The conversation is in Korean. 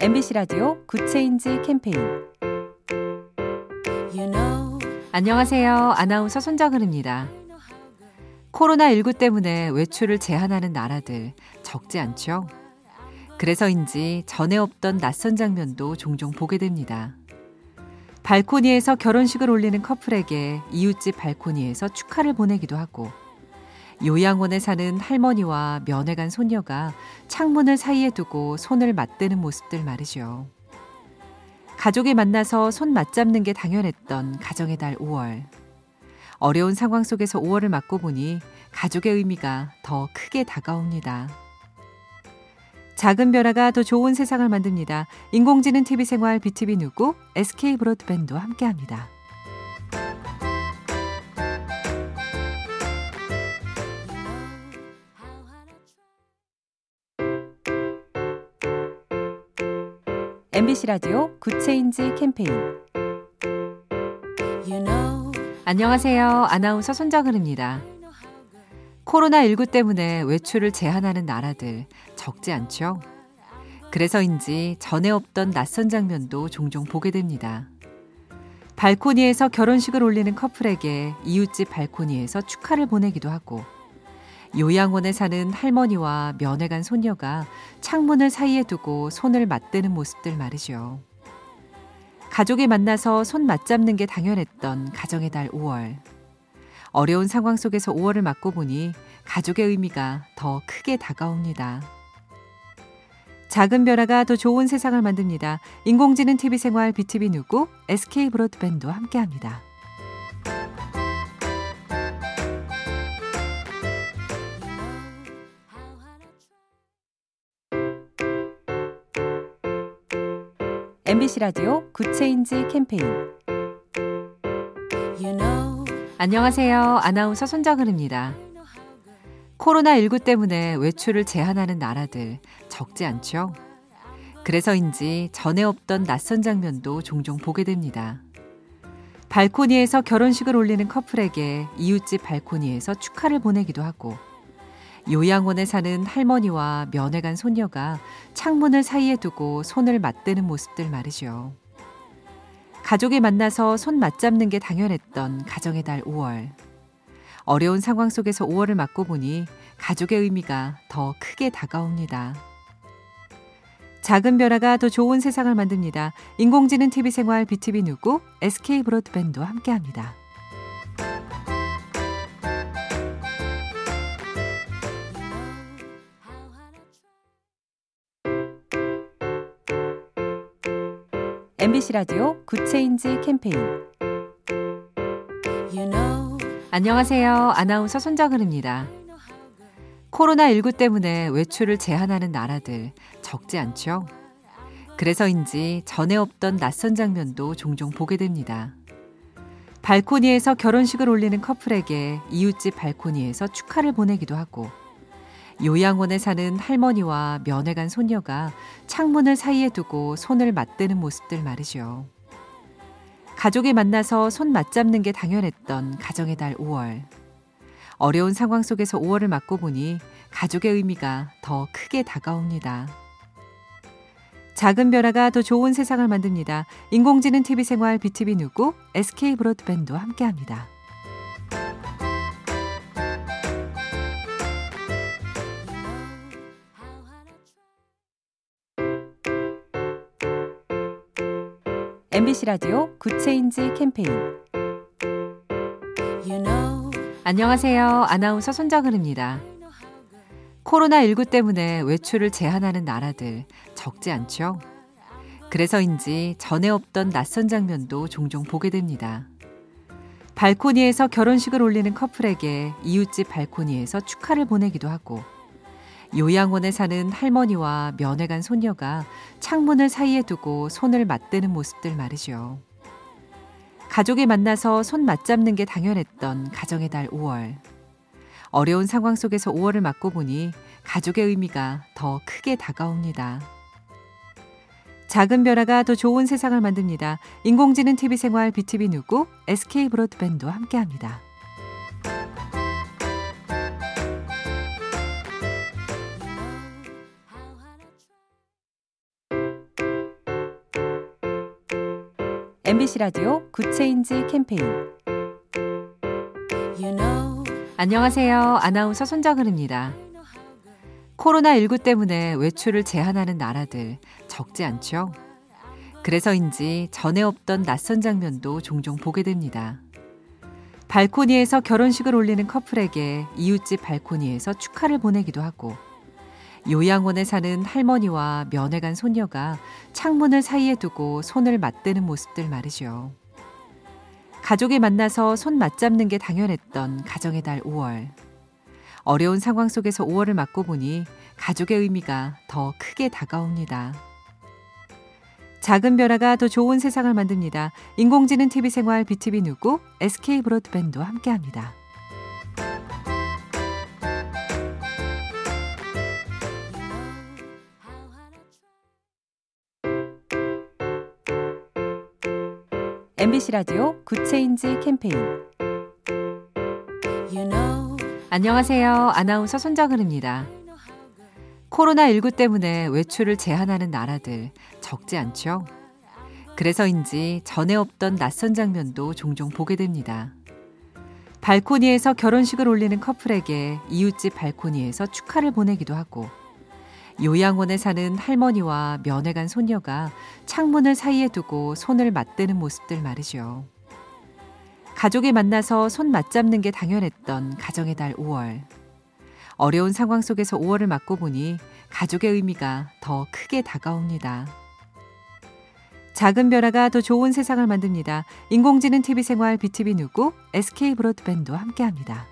MBC 라디오 Good Change 캠페인 안녕하세요. 아나운서 손정은입니다. 코로나19 때문에 외출을 제한하는 나라들 적지 않죠? 그래서인지 전에 없던 낯선 장면도 종종 보게 됩니다. 발코니에서 결혼식을 올리는 커플에게 이웃집 발코니에서 축하를 보내기도 하고 요양원에 사는 할머니와 면회 간 손녀가 창문을 사이에 두고 손을 맞대는 모습들 말이죠. 가족이 만나서 손 맞잡는 게 당연했던 가정의 달 5월. 어려운 상황 속에서 5월을 맞고 보니 가족의 의미가 더 크게 다가옵니다. 작은 변화가 더 좋은 세상을 만듭니다. 인공지능 TV 생활 BTV 누구 SK 브로드밴드와 함께합니다. MBC 라디오 Good Change 캠페인 you know 안녕하세요. 아나운서 손정은입니다. 코로나19 때문에 외출을 제한하는 나라들 적지 않죠? 그래서인지 전에 없던 낯선 장면도 종종 보게 됩니다. 발코니에서 결혼식을 올리는 커플에게 이웃집 발코니에서 축하를 보내기도 하고 요양원에 사는 할머니와 면회 간 손녀가 창문을 사이에 두고 손을 맞대는 모습들 말이죠. 가족이 만나서 손 맞잡는 게 당연했던 가정의 달 5월. 어려운 상황 속에서 5월을 맞고 보니 가족의 의미가 더 크게 다가옵니다. 작은 변화가 더 좋은 세상을 만듭니다. 인공지능 TV 생활 BTV 누구 SK 브로드밴드와 함께합니다. MBC 라디오 Good Change 캠페인 you know 안녕하세요. 아나운서 손정은입니다. 코로나19 때문에 외출을 제한하는 나라들 적지 않죠? 그래서인지 전에 없던 낯선 장면도 종종 보게 됩니다. 발코니에서 결혼식을 올리는 커플에게 이웃집 발코니에서 축하를 보내기도 하고 요양원에 사는 할머니와 면회 간 손녀가 창문을 사이에 두고 손을 맞대는 모습들 말이죠. 가족이 만나서 손 맞잡는 게 당연했던 가정의 달 5월. 어려운 상황 속에서 5월을 맞고 보니 가족의 의미가 더 크게 다가옵니다. 작은 변화가 더 좋은 세상을 만듭니다. 인공지능 TV 생활 BTV 누구 SK 브로드밴드와 함께합니다. MBC 라디오 Good Change 캠페인 you know 안녕하세요. 아나운서 손정은입니다. 코로나19 때문에 외출을 제한하는 나라들 적지 않죠? 그래서인지 전에 없던 낯선 장면도 종종 보게 됩니다. 발코니에서 결혼식을 올리는 커플에게 이웃집 발코니에서 축하를 보내기도 하고 요양원에 사는 할머니와 면회 간 손녀가 창문을 사이에 두고 손을 맞대는 모습들 말이죠. 가족이 만나서 손 맞잡는 게 당연했던 가정의 달 5월. 어려운 상황 속에서 5월을 맞고 보니 가족의 의미가 더 크게 다가옵니다. 작은 변화가 더 좋은 세상을 만듭니다. 인공지능 TV 생활 BTV 누구 SK 브로드밴드와 함께합니다. MBC 라디오 Good Change 캠페인 you know 안녕하세요. 아나운서 손정은입니다. 코로나19 때문에 외출을 제한하는 나라들 적지 않죠? 그래서인지 전에 없던 낯선 장면도 종종 보게 됩니다. 발코니에서 결혼식을 올리는 커플에게 이웃집 발코니에서 축하를 보내기도 하고 요양원에 사는 할머니와 면회 간 손녀가 창문을 사이에 두고 손을 맞대는 모습들 말이죠. 가족이 만나서 손 맞잡는 게 당연했던 가정의 달 5월. 어려운 상황 속에서 5월을 맞고 보니 가족의 의미가 더 크게 다가옵니다. 작은 변화가 더 좋은 세상을 만듭니다. 인공지능 TV 생활 BTV 누구 SK 브로드밴드와 함께합니다. MBC 라디오 Good Change 캠페인 안녕하세요. 아나운서 손정은입니다. 코로나19 때문에 외출을 제한하는 나라들 적지 않죠? 그래서인지 전에 없던 낯선 장면도 종종 보게 됩니다. 발코니에서 결혼식을 올리는 커플에게 이웃집 발코니에서 축하를 보내기도 하고 요양원에 사는 할머니와 면회 간 손녀가 창문을 사이에 두고 손을 맞대는 모습들 말이죠. 가족이 만나서 손 맞잡는 게 당연했던 가정의 달 5월. 어려운 상황 속에서 5월을 맞고 보니 가족의 의미가 더 크게 다가옵니다. 작은 변화가 더 좋은 세상을 만듭니다. 인공지능 TV 생활 BTV 누구 SK 브로드밴드와 함께합니다. MBC 라디오 Good Change 캠페인 안녕하세요. 아나운서 손정은입니다. 코로나19 때문에 외출을 제한하는 나라들 적지 않죠? 그래서인지 전에 없던 낯선 장면도 종종 보게 됩니다. 발코니에서 결혼식을 올리는 커플에게 이웃집 발코니에서 축하를 보내기도 하고 요양원에 사는 할머니와 면회 간 손녀가 창문을 사이에 두고 손을 맞대는 모습들 말이죠. 가족이 만나서 손 맞잡는 게 당연했던 가정의 달 5월. 어려운 상황 속에서 5월을 맞고 보니 가족의 의미가 더 크게 다가옵니다. 작은 변화가 더 좋은 세상을 만듭니다. 인공지능 TV 생활 BTV 누구 SK 브로드밴드와 함께합니다.